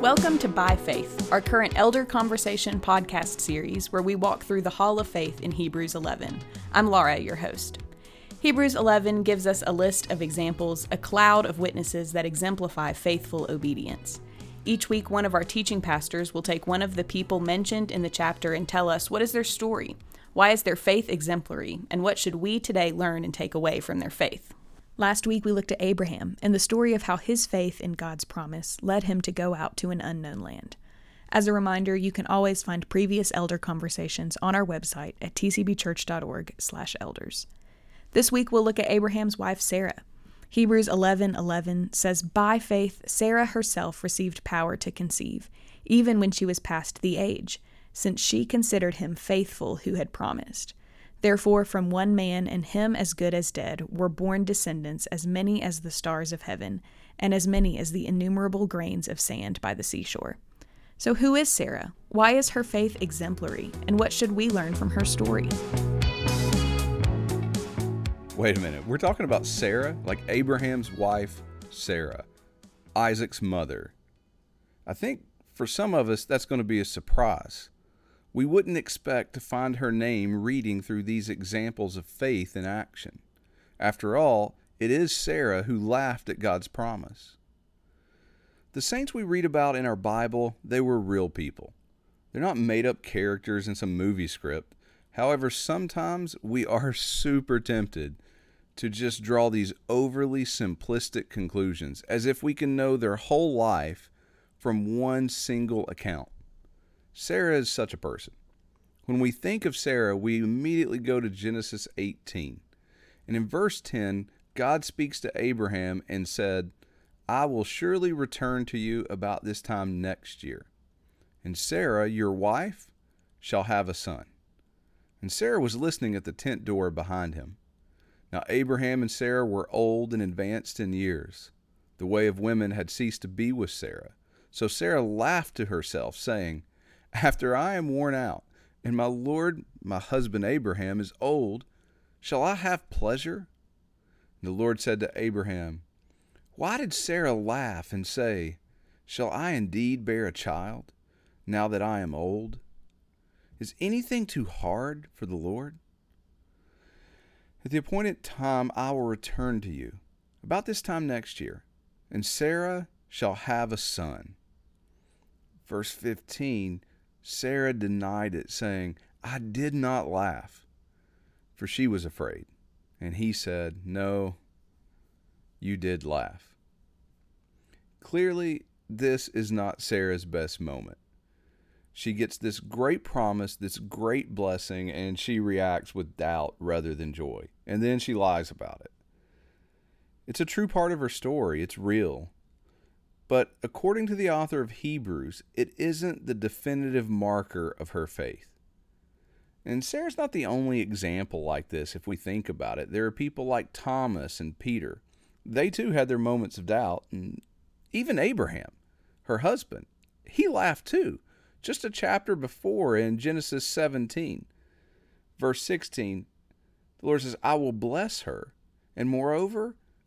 Welcome to By Faith, our current Elder Conversation podcast series where we walk through the Hall of Faith in Hebrews 11. I'm Laura, your host. Hebrews 11 gives us a list of examples, a cloud of witnesses that exemplify faithful obedience. Each week, one of our teaching pastors will take one of the people mentioned in the chapter and tell us what is their story, why is their faith exemplary, and what should we today learn and take away from their faith. Last week, we looked at Abraham and the story of how his faith in God's promise led him to go out to an unknown land. As a reminder, you can always find previous elder conversations on our website at tcbchurch.org/elders. This week we'll look at Abraham's wife Sarah. Hebrews 11:11 says, "By faith Sarah herself received power to conceive, even when she was past the age, since she considered him faithful who had promised." Therefore, from one man, and him as good as dead, were born descendants as many as the stars of heaven, and as many as the innumerable grains of sand by the seashore. So, who is Sarah? Why is her faith exemplary? And what should we learn from her story? Wait a minute. We're talking about Sarah, like Abraham's wife, Sarah, Isaac's mother. I think for some of us, that's going to be a surprise we wouldn't expect to find her name reading through these examples of faith in action. After all, it is Sarah who laughed at God's promise. The saints we read about in our Bible, they were real people. They're not made up characters in some movie script. However, sometimes we are super tempted to just draw these overly simplistic conclusions as if we can know their whole life from one single account. Sarah is such a person. When we think of Sarah, we immediately go to Genesis 18. And in verse 10, God speaks to Abraham and said, I will surely return to you about this time next year. And Sarah, your wife, shall have a son. And Sarah was listening at the tent door behind him. Now Abraham and Sarah were old and advanced in years. The way of women had ceased to be with Sarah. So Sarah laughed to herself, saying, after I am worn out, and my Lord, my husband Abraham, is old, shall I have pleasure? And the Lord said to Abraham, Why did Sarah laugh and say, Shall I indeed bear a child, now that I am old? Is anything too hard for the Lord? At the appointed time I will return to you, about this time next year, and Sarah shall have a son. Verse 15 Sarah denied it, saying, I did not laugh, for she was afraid. And he said, No, you did laugh. Clearly, this is not Sarah's best moment. She gets this great promise, this great blessing, and she reacts with doubt rather than joy. And then she lies about it. It's a true part of her story, it's real. But according to the author of Hebrews, it isn't the definitive marker of her faith. And Sarah's not the only example like this if we think about it. There are people like Thomas and Peter. They too had their moments of doubt. And even Abraham, her husband, he laughed too. Just a chapter before in Genesis 17, verse 16, the Lord says, I will bless her. And moreover,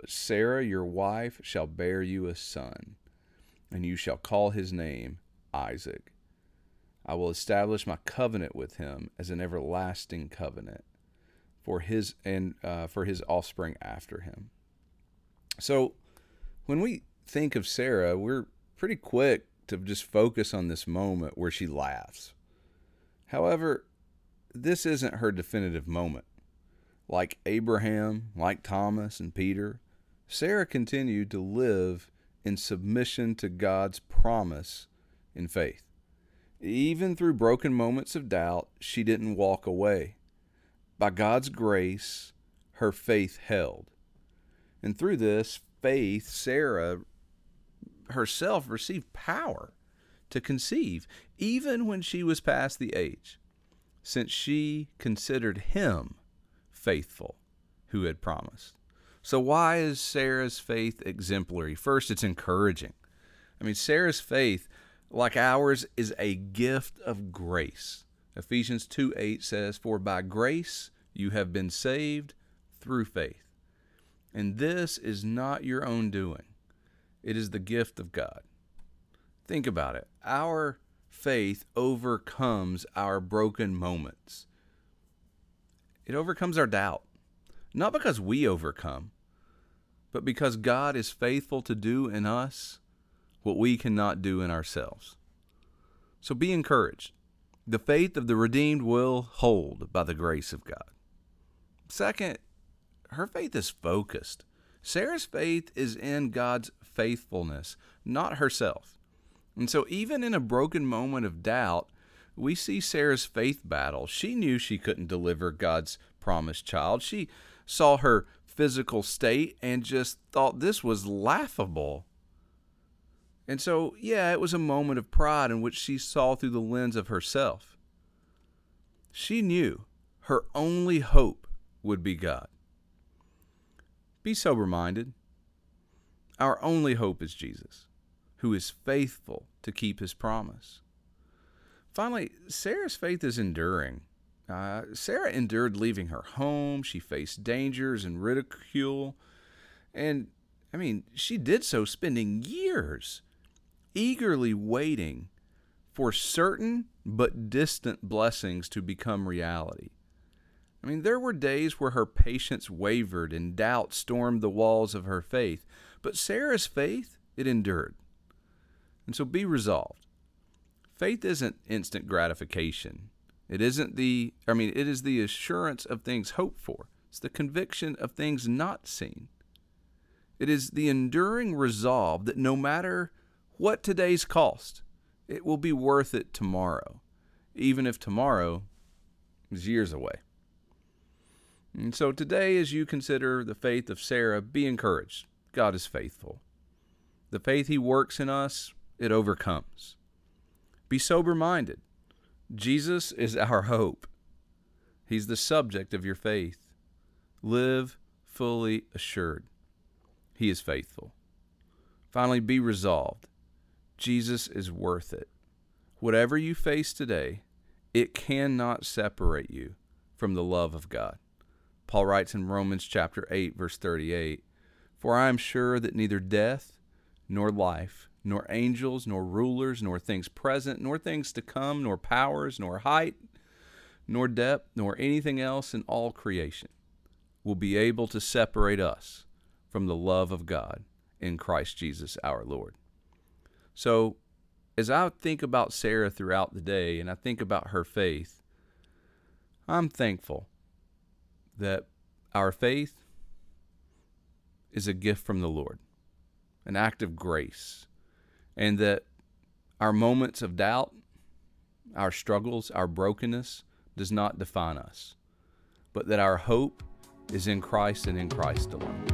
but Sarah your wife shall bear you a son, and you shall call his name Isaac. I will establish my covenant with him as an everlasting covenant for his and uh, for his offspring after him. So, when we think of Sarah, we're pretty quick to just focus on this moment where she laughs. However, this isn't her definitive moment. Like Abraham, like Thomas and Peter, Sarah continued to live in submission to God's promise in faith. Even through broken moments of doubt, she didn't walk away. By God's grace, her faith held. And through this faith, Sarah herself received power to conceive, even when she was past the age, since she considered him faithful who had promised. So, why is Sarah's faith exemplary? First, it's encouraging. I mean, Sarah's faith, like ours, is a gift of grace. Ephesians 2 8 says, For by grace you have been saved through faith. And this is not your own doing, it is the gift of God. Think about it. Our faith overcomes our broken moments, it overcomes our doubt. Not because we overcome, but because God is faithful to do in us what we cannot do in ourselves. So be encouraged. The faith of the redeemed will hold by the grace of God. Second, her faith is focused. Sarah's faith is in God's faithfulness, not herself. And so, even in a broken moment of doubt, we see Sarah's faith battle. She knew she couldn't deliver God's promised child. She saw her physical state and just thought this was laughable. And so, yeah, it was a moment of pride in which she saw through the lens of herself. She knew her only hope would be God. Be sober minded. Our only hope is Jesus, who is faithful to keep his promise. Finally, Sarah's faith is enduring. Uh, Sarah endured leaving her home. She faced dangers and ridicule. And, I mean, she did so spending years eagerly waiting for certain but distant blessings to become reality. I mean, there were days where her patience wavered and doubt stormed the walls of her faith, but Sarah's faith, it endured. And so be resolved. Faith isn't instant gratification. It isn't the, I mean, it is the assurance of things hoped for. It's the conviction of things not seen. It is the enduring resolve that no matter what today's cost, it will be worth it tomorrow, even if tomorrow is years away. And so today, as you consider the faith of Sarah, be encouraged. God is faithful. The faith He works in us, it overcomes. Be sober minded. Jesus is our hope. He's the subject of your faith. Live fully assured. He is faithful. Finally, be resolved. Jesus is worth it. Whatever you face today, it cannot separate you from the love of God. Paul writes in Romans chapter 8 verse 38, "For I am sure that neither death nor life, nor angels, nor rulers, nor things present, nor things to come, nor powers, nor height, nor depth, nor anything else in all creation will be able to separate us from the love of God in Christ Jesus our Lord." So, as I think about Sarah throughout the day and I think about her faith, I'm thankful that our faith is a gift from the Lord, an act of grace, and that our moments of doubt, our struggles, our brokenness does not define us, but that our hope is in Christ and in Christ alone.